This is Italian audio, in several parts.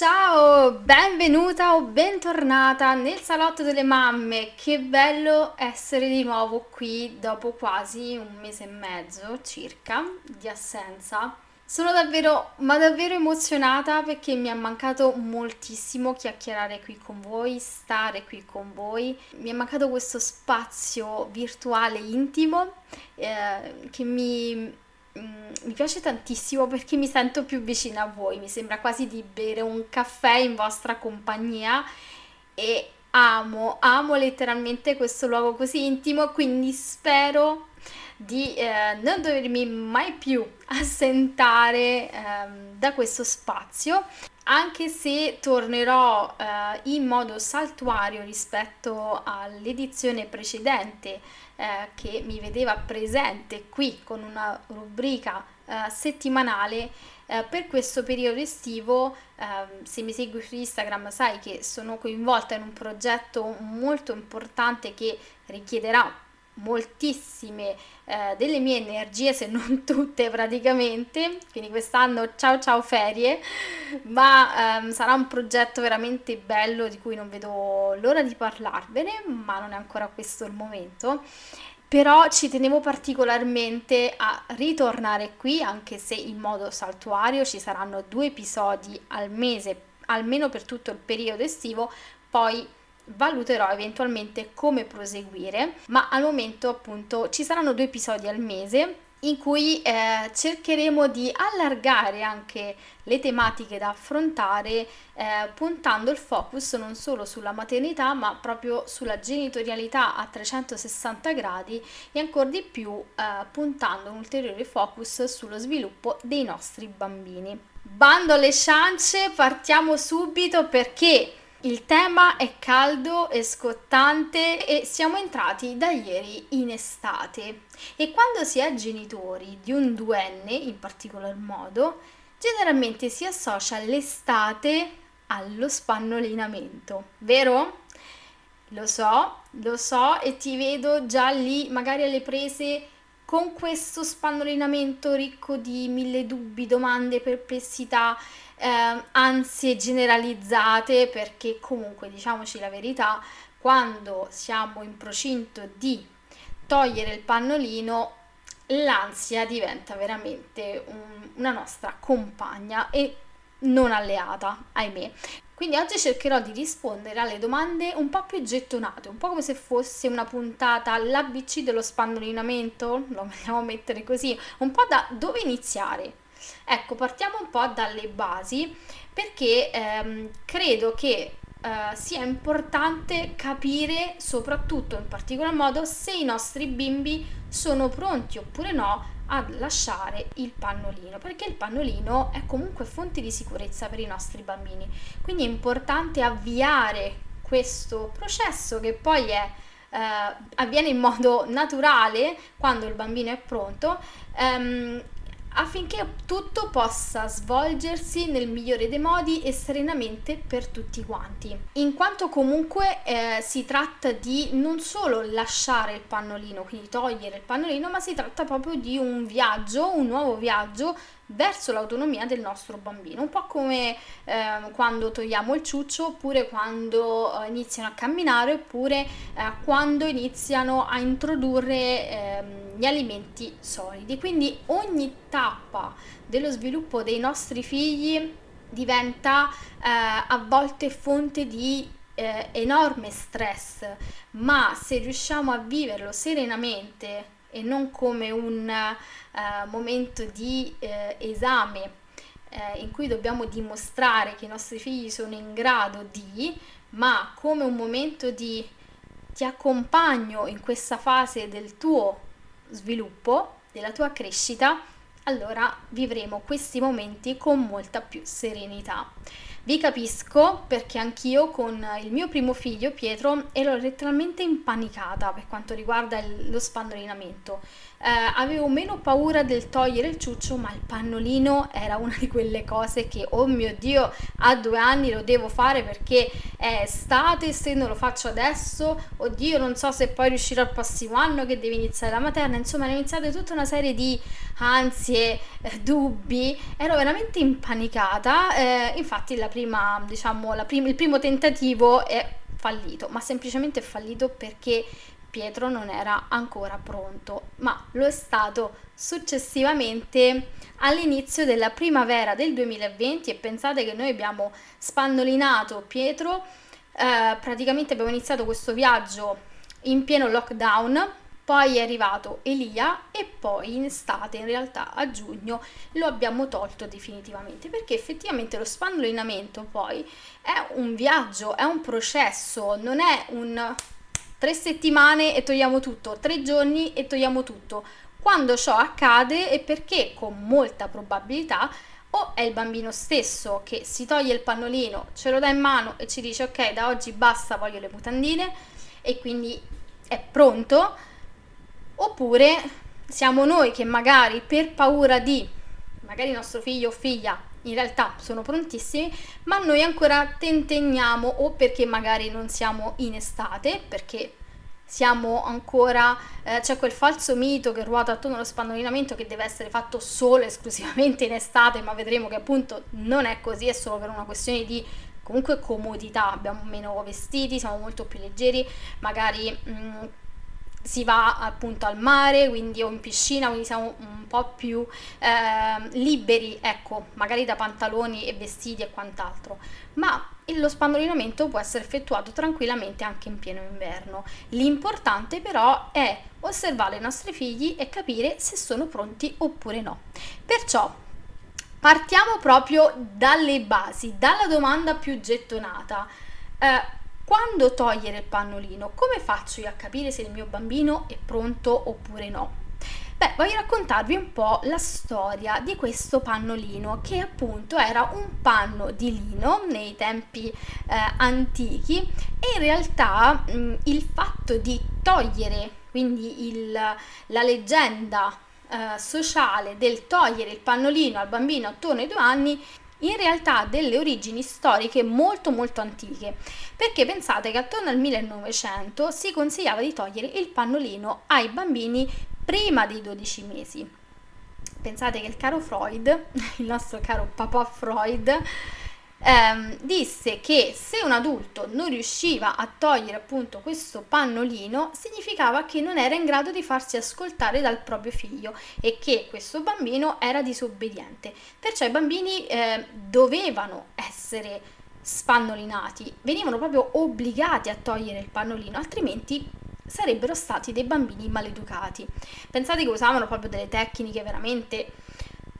Ciao, benvenuta o bentornata nel salotto delle mamme. Che bello essere di nuovo qui dopo quasi un mese e mezzo circa di assenza. Sono davvero, ma davvero emozionata perché mi è mancato moltissimo chiacchierare qui con voi, stare qui con voi. Mi è mancato questo spazio virtuale intimo eh, che mi Mm, mi piace tantissimo perché mi sento più vicina a voi, mi sembra quasi di bere un caffè in vostra compagnia e amo, amo letteralmente questo luogo così intimo, quindi spero di eh, non dovermi mai più assentare eh, da questo spazio anche se tornerò eh, in modo saltuario rispetto all'edizione precedente eh, che mi vedeva presente qui con una rubrica eh, settimanale eh, per questo periodo estivo ehm, se mi segui su Instagram sai che sono coinvolta in un progetto molto importante che richiederà moltissime eh, delle mie energie, se non tutte praticamente, quindi quest'anno ciao ciao ferie, ma ehm, sarà un progetto veramente bello di cui non vedo l'ora di parlarvene, ma non è ancora questo il momento. Però ci tenevo particolarmente a ritornare qui, anche se in modo saltuario. Ci saranno due episodi al mese, almeno per tutto il periodo estivo, poi valuterò eventualmente come proseguire, ma al momento appunto ci saranno due episodi al mese in cui eh, cercheremo di allargare anche le tematiche da affrontare eh, puntando il focus non solo sulla maternità ma proprio sulla genitorialità a 360 gradi e ancora di più eh, puntando un ulteriore focus sullo sviluppo dei nostri bambini. Bando alle ciance, partiamo subito perché il tema è caldo e scottante e siamo entrati da ieri in estate e quando si è genitori di un duenne in particolar modo, generalmente si associa l'estate allo spannolinamento, vero? Lo so, lo so e ti vedo già lì magari alle prese con questo spannolinamento ricco di mille dubbi, domande, perplessità eh, ansie generalizzate perché comunque diciamoci la verità, quando siamo in procinto di togliere il pannolino, l'ansia diventa veramente un, una nostra compagna e non alleata, ahimè. Quindi oggi cercherò di rispondere alle domande un po' più gettonate, un po' come se fosse una puntata all'ABC dello spannolinamento, lo vogliamo mettere così, un po' da dove iniziare, Ecco, partiamo un po' dalle basi perché ehm, credo che eh, sia importante capire soprattutto in particolar modo se i nostri bimbi sono pronti oppure no a lasciare il pannolino perché il pannolino è comunque fonte di sicurezza per i nostri bambini. Quindi è importante avviare questo processo che poi è eh, avviene in modo naturale quando il bambino è pronto ehm, affinché tutto possa svolgersi nel migliore dei modi e serenamente per tutti quanti. In quanto comunque eh, si tratta di non solo lasciare il pannolino, quindi togliere il pannolino, ma si tratta proprio di un viaggio, un nuovo viaggio verso l'autonomia del nostro bambino, un po' come eh, quando togliamo il ciuccio oppure quando eh, iniziano a camminare oppure eh, quando iniziano a introdurre ehm, gli alimenti solidi. Quindi ogni tappa dello sviluppo dei nostri figli diventa eh, a volte fonte di eh, enorme stress, ma se riusciamo a viverlo serenamente e non come un uh, momento di uh, esame uh, in cui dobbiamo dimostrare che i nostri figli sono in grado di, ma come un momento di ti accompagno in questa fase del tuo sviluppo, della tua crescita, allora vivremo questi momenti con molta più serenità. Vi capisco perché anch'io con il mio primo figlio Pietro ero letteralmente impanicata per quanto riguarda il, lo spannolinamento. Eh, avevo meno paura del togliere il ciuccio, ma il pannolino era una di quelle cose che, oh mio Dio, a due anni lo devo fare perché è estate, se non lo faccio adesso, oddio, non so se poi riuscirò al prossimo anno che deve iniziare la materna. Insomma, è iniziate tutta una serie di ansie, eh, dubbi, ero veramente impanicata. Eh, infatti, la prima, diciamo, la prim- il primo tentativo è fallito, ma semplicemente è fallito perché Pietro non era ancora pronto, ma lo è stato successivamente all'inizio della primavera del 2020 e pensate che noi abbiamo spannolinato Pietro, eh, praticamente abbiamo iniziato questo viaggio in pieno lockdown, poi è arrivato Elia e poi in estate, in realtà a giugno, lo abbiamo tolto definitivamente perché effettivamente lo spannolinamento poi è un viaggio, è un processo, non è un tre settimane e togliamo tutto, tre giorni e togliamo tutto. Quando ciò accade è perché con molta probabilità o è il bambino stesso che si toglie il pannolino, ce lo dà in mano e ci dice ok da oggi basta, voglio le mutandine e quindi è pronto, oppure siamo noi che magari per paura di, magari nostro figlio o figlia in realtà sono prontissimi, ma noi ancora tenteniamo o perché magari non siamo in estate, perché siamo ancora, eh, c'è quel falso mito che ruota attorno allo spannolinamento che deve essere fatto solo esclusivamente in estate, ma vedremo che appunto non è così, è solo per una questione di comunque comodità, abbiamo meno vestiti, siamo molto più leggeri, magari mh, mm, si va appunto al mare, quindi o in piscina, quindi siamo un po' più eh, liberi, ecco, magari da pantaloni e vestiti e quant'altro. Ma lo spannolinamento può essere effettuato tranquillamente anche in pieno inverno. L'importante però è osservare i nostri figli e capire se sono pronti oppure no. Perciò partiamo proprio dalle basi, dalla domanda più gettonata. Eh, quando togliere il pannolino? Come faccio io a capire se il mio bambino è pronto oppure no? Beh, voglio raccontarvi un po' la storia di questo pannolino che appunto era un panno di lino nei tempi eh, antichi e in realtà mh, il fatto di togliere, quindi il, la leggenda eh, sociale del togliere il pannolino al bambino attorno ai due anni in realtà ha delle origini storiche molto molto antiche, perché pensate che attorno al 1900 si consigliava di togliere il pannolino ai bambini prima dei 12 mesi. Pensate che il caro Freud, il nostro caro papà Freud, ehm, disse che se un adulto non riusciva a togliere appunto questo pannolino significava che non era in grado di farsi ascoltare dal proprio figlio e che questo bambino era disobbediente. Perciò i bambini eh, dovevano essere spannolinati, venivano proprio obbligati a togliere il pannolino, altrimenti sarebbero stati dei bambini maleducati. Pensate che usavano proprio delle tecniche veramente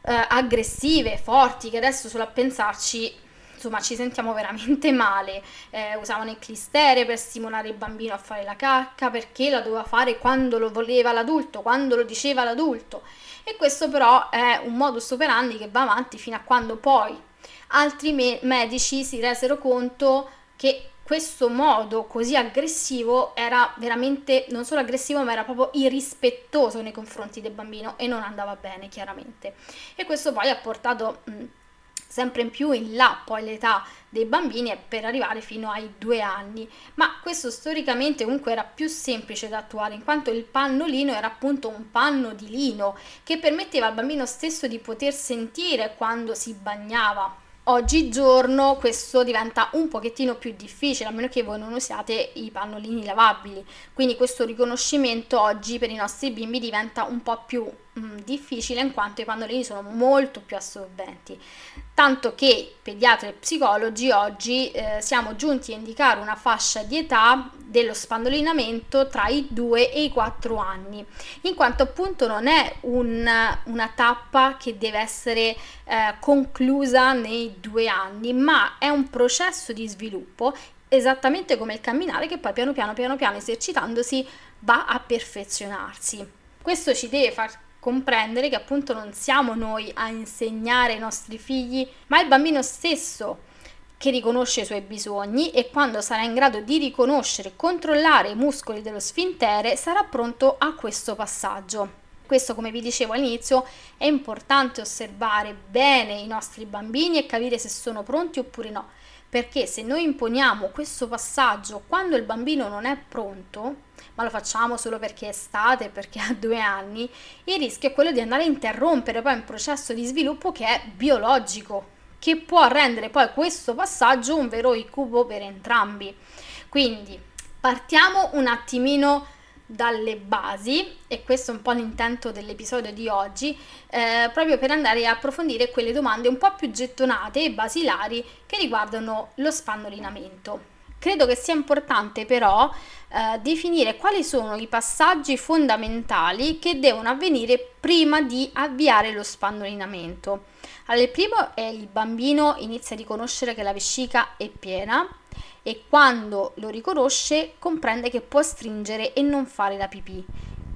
eh, aggressive, forti, che adesso solo a pensarci insomma ci sentiamo veramente male. Eh, usavano il clistere per stimolare il bambino a fare la cacca perché la doveva fare quando lo voleva l'adulto, quando lo diceva l'adulto. E questo però è un modus operandi che va avanti fino a quando poi altri me- medici si resero conto che questo modo così aggressivo era veramente non solo aggressivo ma era proprio irrispettoso nei confronti del bambino e non andava bene chiaramente e questo poi ha portato mh, sempre in più in là poi l'età dei bambini per arrivare fino ai due anni. Ma questo storicamente comunque era più semplice da attuare in quanto il pannolino era appunto un panno di lino che permetteva al bambino stesso di poter sentire quando si bagnava. Oggigiorno questo diventa un pochettino più difficile, a meno che voi non usiate i pannolini lavabili, quindi questo riconoscimento oggi per i nostri bimbi diventa un po' più mm, difficile in quanto i pannolini sono molto più assorbenti tanto che pediatri e psicologi oggi eh, siamo giunti a indicare una fascia di età dello spandolinamento tra i 2 e i 4 anni, in quanto appunto non è un, una tappa che deve essere eh, conclusa nei due anni, ma è un processo di sviluppo esattamente come il camminare che poi piano piano piano piano esercitandosi va a perfezionarsi. Questo ci deve far comprendere che appunto non siamo noi a insegnare ai nostri figli, ma il bambino stesso che riconosce i suoi bisogni e quando sarà in grado di riconoscere e controllare i muscoli dello sfintere sarà pronto a questo passaggio. Questo, come vi dicevo all'inizio, è importante osservare bene i nostri bambini e capire se sono pronti oppure no perché se noi imponiamo questo passaggio quando il bambino non è pronto, ma lo facciamo solo perché è estate, perché ha due anni, il rischio è quello di andare a interrompere poi un processo di sviluppo che è biologico, che può rendere poi questo passaggio un vero incubo per entrambi. Quindi partiamo un attimino dalle basi, e questo è un po' l'intento dell'episodio di oggi, eh, proprio per andare a approfondire quelle domande un po' più gettonate e basilari che riguardano lo spannolinamento. Credo che sia importante però eh, definire quali sono i passaggi fondamentali che devono avvenire prima di avviare lo spannolinamento. Allora, il primo è il bambino inizia a riconoscere che la vescica è piena, e quando lo riconosce comprende che può stringere e non fare la pipì.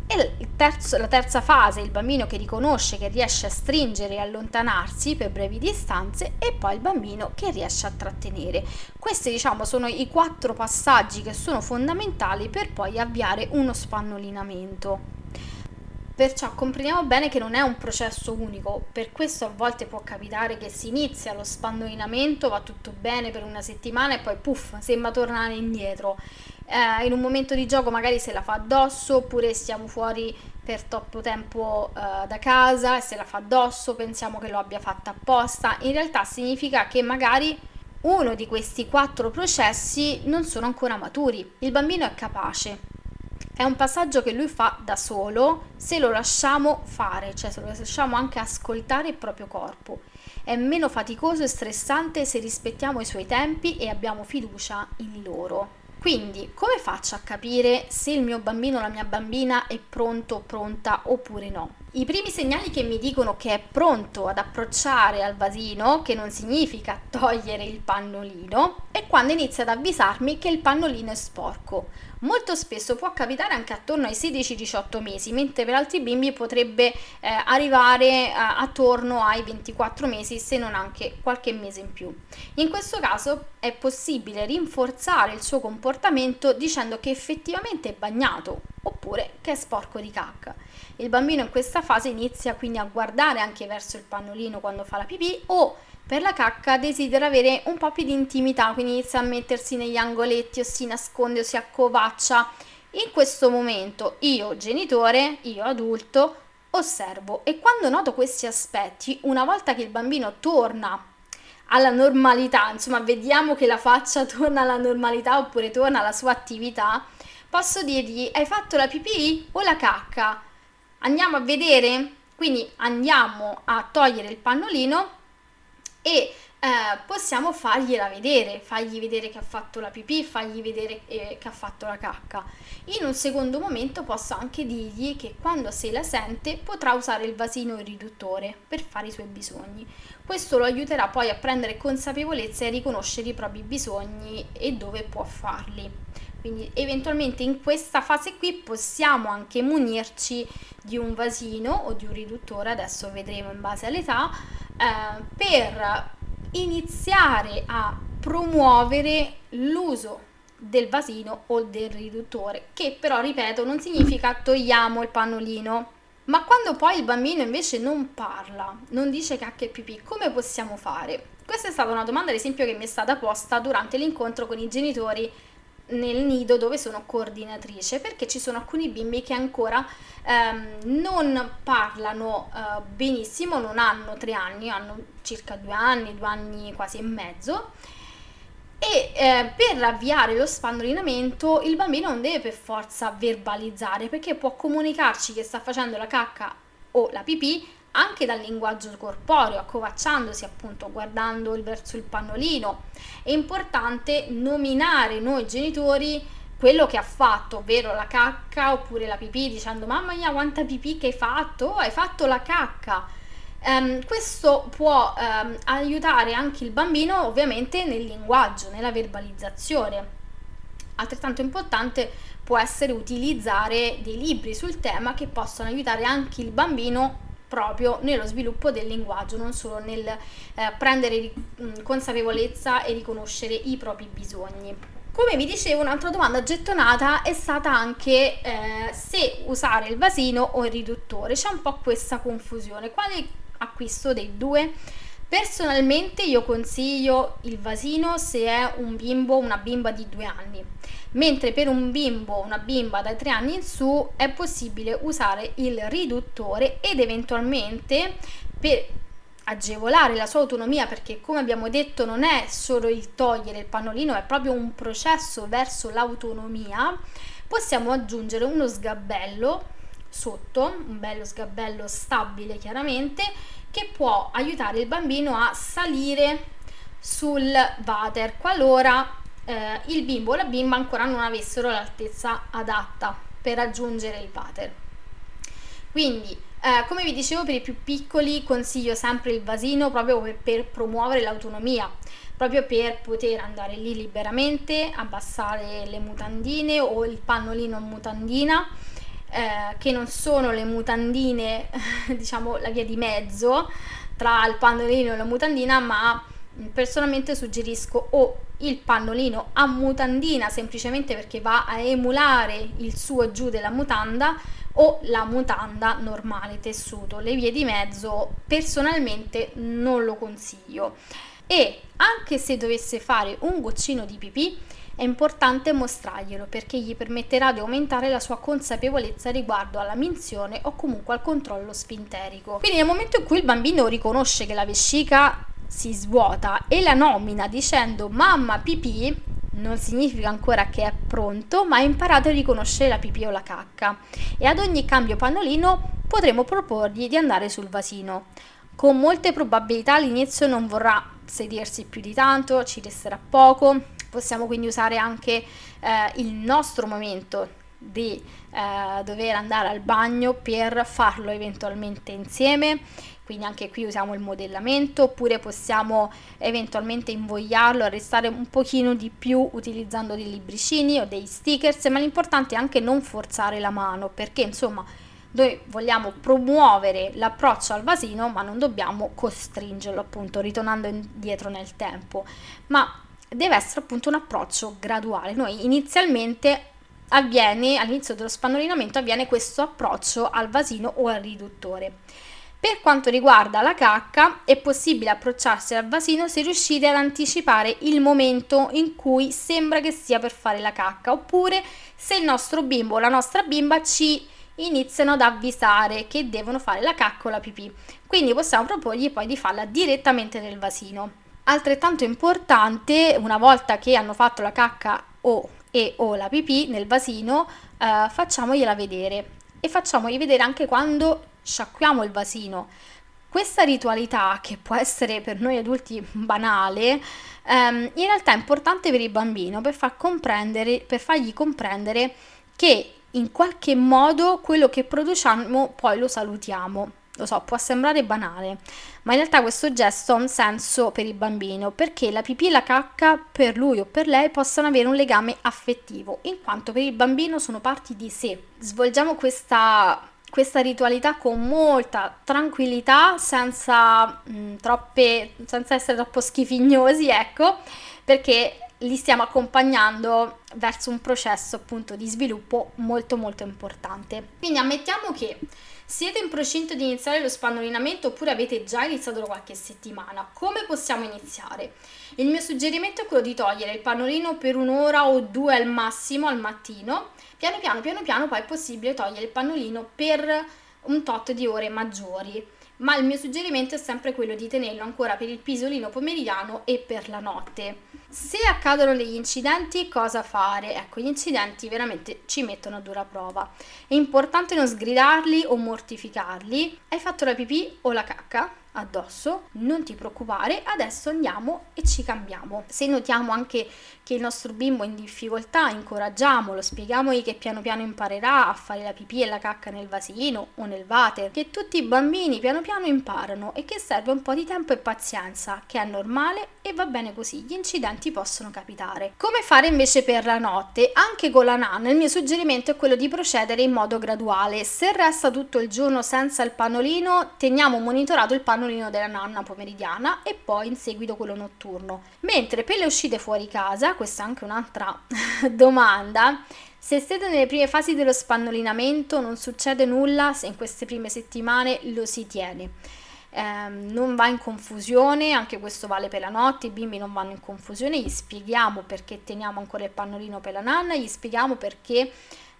E terzo, la terza fase, il bambino che riconosce che riesce a stringere e allontanarsi per brevi distanze e poi il bambino che riesce a trattenere. Questi diciamo sono i quattro passaggi che sono fondamentali per poi avviare uno spannolinamento. Perciò comprendiamo bene che non è un processo unico, per questo a volte può capitare che si inizia lo spannolinamento, va tutto bene per una settimana e poi puff, sembra tornare indietro. Eh, in un momento di gioco magari se la fa addosso oppure stiamo fuori per troppo tempo eh, da casa e se la fa addosso pensiamo che lo abbia fatta apposta. In realtà significa che magari uno di questi quattro processi non sono ancora maturi. Il bambino è capace, è un passaggio che lui fa da solo se lo lasciamo fare, cioè se lo lasciamo anche ascoltare il proprio corpo. È meno faticoso e stressante se rispettiamo i suoi tempi e abbiamo fiducia in loro. Quindi, come faccio a capire se il mio bambino o la mia bambina è pronto pronta oppure no? I primi segnali che mi dicono che è pronto ad approcciare al vasino, che non significa togliere il pannolino, è quando inizia ad avvisarmi che il pannolino è sporco Molto spesso può capitare anche attorno ai 16-18 mesi, mentre per altri bimbi potrebbe eh, arrivare eh, attorno ai 24 mesi, se non anche qualche mese in più. In questo caso è possibile rinforzare il suo comportamento dicendo che effettivamente è bagnato oppure che è sporco di cacca. Il bambino in questa fase inizia quindi a guardare anche verso il pannolino quando fa la pipì o per la cacca desidera avere un po' più di intimità, quindi inizia a mettersi negli angoletti o si nasconde o si accovaccia. In questo momento io genitore, io adulto, osservo e quando noto questi aspetti, una volta che il bambino torna alla normalità, insomma vediamo che la faccia torna alla normalità oppure torna alla sua attività, posso dirgli hai fatto la pipì o la cacca? Andiamo a vedere? Quindi andiamo a togliere il pannolino e eh, possiamo fargliela vedere, fargli vedere che ha fatto la pipì, fargli vedere eh, che ha fatto la cacca. In un secondo momento posso anche dirgli che quando se la sente potrà usare il vasino riduttore per fare i suoi bisogni. Questo lo aiuterà poi a prendere consapevolezza e a riconoscere i propri bisogni e dove può farli. Quindi eventualmente in questa fase qui possiamo anche munirci di un vasino o di un riduttore, adesso vedremo in base all'età, eh, per iniziare a promuovere l'uso del vasino o del riduttore, che però, ripeto, non significa togliamo il pannolino. Ma quando poi il bambino invece non parla, non dice cacca e pipì, come possiamo fare? Questa è stata una domanda, ad esempio, che mi è stata posta durante l'incontro con i genitori nel nido dove sono coordinatrice perché ci sono alcuni bimbi che ancora ehm, non parlano eh, benissimo, non hanno tre anni, hanno circa due anni, due anni quasi e mezzo. E eh, per avviare lo spannolinamento il bambino non deve per forza verbalizzare perché può comunicarci che sta facendo la cacca o la pipì anche dal linguaggio corporeo, accovacciandosi appunto, guardando verso il pannolino. È importante nominare noi genitori quello che ha fatto, ovvero la cacca oppure la pipì, dicendo mamma mia quanta pipì che hai fatto, oh, hai fatto la cacca. Um, questo può um, aiutare anche il bambino ovviamente nel linguaggio, nella verbalizzazione. Altrettanto importante può essere utilizzare dei libri sul tema che possono aiutare anche il bambino proprio nello sviluppo del linguaggio, non solo nel eh, prendere mm, consapevolezza e riconoscere i propri bisogni. Come vi dicevo, un'altra domanda gettonata è stata anche eh, se usare il vasino o il riduttore. C'è un po' questa confusione. Quale acquisto dei due? Personalmente io consiglio il vasino se è un bimbo o una bimba di due anni, mentre per un bimbo o una bimba da tre anni in su è possibile usare il riduttore ed eventualmente per agevolare la sua autonomia perché come abbiamo detto non è solo il togliere il pannolino, è proprio un processo verso l'autonomia, possiamo aggiungere uno sgabello sotto, un bello sgabello stabile chiaramente, che può aiutare il bambino a salire sul water qualora eh, il bimbo o la bimba ancora non avessero l'altezza adatta per raggiungere il water. Quindi, eh, come vi dicevo, per i più piccoli consiglio sempre il vasino proprio per, per promuovere l'autonomia, proprio per poter andare lì liberamente, abbassare le mutandine o il pannolino in mutandina eh, che non sono le mutandine, diciamo la via di mezzo tra il pannolino e la mutandina, ma personalmente suggerisco o il pannolino a mutandina semplicemente perché va a emulare il su e giù della mutanda o la mutanda normale tessuto. Le vie di mezzo personalmente non lo consiglio. E anche se dovesse fare un goccino di pipì, è importante mostrarglielo perché gli permetterà di aumentare la sua consapevolezza riguardo alla minzione o comunque al controllo sfinterico. Quindi nel momento in cui il bambino riconosce che la vescica si svuota e la nomina dicendo mamma pipì, non significa ancora che è pronto, ma ha imparato a riconoscere la pipì o la cacca e ad ogni cambio pannolino potremo proporgli di andare sul vasino. Con molte probabilità all'inizio non vorrà sedersi più di tanto, ci resterà poco, possiamo quindi usare anche eh, il nostro momento di eh, dover andare al bagno per farlo eventualmente insieme. Quindi anche qui usiamo il modellamento oppure possiamo eventualmente invogliarlo a restare un pochino di più utilizzando dei libricini o dei stickers ma l'importante è anche non forzare la mano perché insomma noi vogliamo promuovere l'approccio al vasino ma non dobbiamo costringerlo appunto ritornando indietro nel tempo. Ma deve essere appunto un approccio graduale. Noi inizialmente avviene, all'inizio dello spannolinamento avviene questo approccio al vasino o al riduttore. Per quanto riguarda la cacca, è possibile approcciarsi al vasino se riuscite ad anticipare il momento in cui sembra che stia per fare la cacca, oppure se il nostro bimbo o la nostra bimba ci iniziano ad avvisare che devono fare la cacca o la pipì. Quindi possiamo proporgli poi di farla direttamente nel vasino. Altrettanto importante, una volta che hanno fatto la cacca o e o la pipì nel vasino, eh, facciamogliela vedere e facciamogli vedere anche quando sciacquiamo il vasino. Questa ritualità, che può essere per noi adulti banale, ehm, in realtà è importante per il bambino per, far per fargli comprendere che in qualche modo quello che produciamo poi lo salutiamo. Lo so, può sembrare banale, ma in realtà questo gesto ha un senso per il bambino perché la pipì e la cacca per lui o per lei possono avere un legame affettivo, in quanto per il bambino sono parti di sé. Svolgiamo questa, questa ritualità con molta tranquillità, senza, mh, mm, troppe, senza essere troppo schifignosi, ecco, perché li stiamo accompagnando verso un processo appunto di sviluppo molto molto importante. Quindi ammettiamo che siete in procinto di iniziare lo spannolinamento oppure avete già iniziato da qualche settimana? Come possiamo iniziare? Il mio suggerimento è quello di togliere il pannolino per un'ora o due al massimo al mattino. Piano piano, piano piano poi è possibile togliere il pannolino per un tot di ore maggiori ma il mio suggerimento è sempre quello di tenerlo ancora per il pisolino pomeridiano e per la notte. Se accadono degli incidenti, cosa fare? Ecco, gli incidenti veramente ci mettono a dura prova. È importante non sgridarli o mortificarli. Hai fatto la pipì o la cacca? Addosso, non ti preoccupare, adesso andiamo e ci cambiamo. Se notiamo anche che il nostro bimbo è in difficoltà, incoraggiamolo, spieghiamogli che piano piano imparerà a fare la pipì e la cacca nel vasino o nel water, che tutti i bambini piano piano imparano e che serve un po' di tempo e pazienza, che è normale e va bene così, gli incidenti possono capitare. Come fare invece per la notte? Anche con la nanna il mio suggerimento è quello di procedere in modo graduale. Se resta tutto il giorno senza il pannolino, teniamo monitorato il pannolino della nanna pomeridiana e poi in seguito quello notturno. Mentre per le uscite fuori casa, questa è anche un'altra domanda, se siete nelle prime fasi dello spannolinamento non succede nulla se in queste prime settimane lo si tiene. Eh, non va in confusione, anche questo vale per la notte, i bimbi non vanno in confusione, gli spieghiamo perché teniamo ancora il pannolino per la nanna, gli spieghiamo perché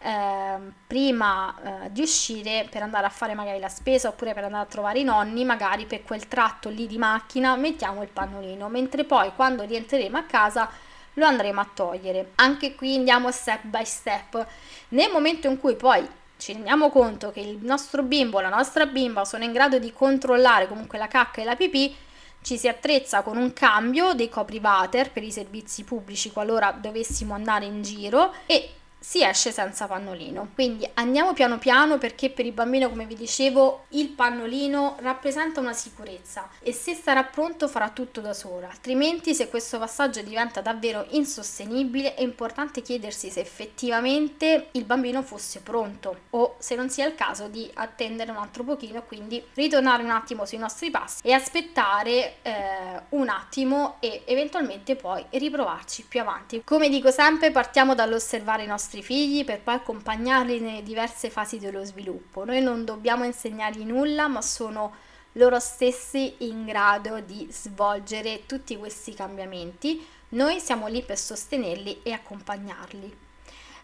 eh, prima eh, di uscire per andare a fare magari la spesa oppure per andare a trovare i nonni, magari per quel tratto lì di macchina mettiamo il pannolino, mentre poi quando rientreremo a casa lo andremo a togliere. Anche qui andiamo step by step. Nel momento in cui poi ci rendiamo conto che il nostro bimbo, la nostra bimba sono in grado di controllare comunque la cacca e la pipì, ci si attrezza con un cambio dei coprivater per i servizi pubblici qualora dovessimo andare in giro e si esce senza pannolino. Quindi andiamo piano piano perché per il bambino, come vi dicevo, il pannolino rappresenta una sicurezza e se sarà pronto farà tutto da sola. Altrimenti, se questo passaggio diventa davvero insostenibile, è importante chiedersi se effettivamente il bambino fosse pronto o se non sia il caso di attendere un altro pochino, quindi ritornare un attimo sui nostri passi e aspettare eh, un attimo e eventualmente poi riprovarci più avanti. Come dico sempre, partiamo dall'osservare i nostri nostri figli per poi accompagnarli nelle diverse fasi dello sviluppo. Noi non dobbiamo insegnargli nulla, ma sono loro stessi in grado di svolgere tutti questi cambiamenti. Noi siamo lì per sostenerli e accompagnarli.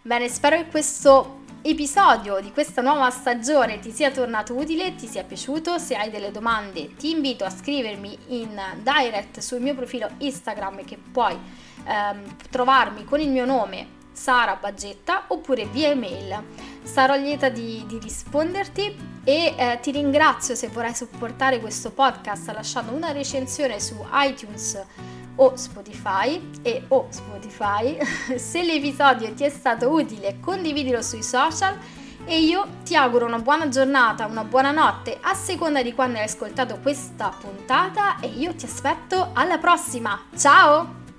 Bene, spero che questo episodio di questa nuova stagione ti sia tornato utile, ti sia piaciuto. Se hai delle domande ti invito a scrivermi in direct sul mio profilo Instagram che puoi ehm, trovarmi con il mio nome Sara Baggetta oppure via email. Sarò lieta di, di risponderti e eh, ti ringrazio se vorrai supportare questo podcast lasciando una recensione su iTunes o Spotify e o Spotify. se l'episodio ti è stato utile condividilo sui social e io ti auguro una buona giornata, una buona notte a seconda di quando hai ascoltato questa puntata e io ti aspetto alla prossima. Ciao!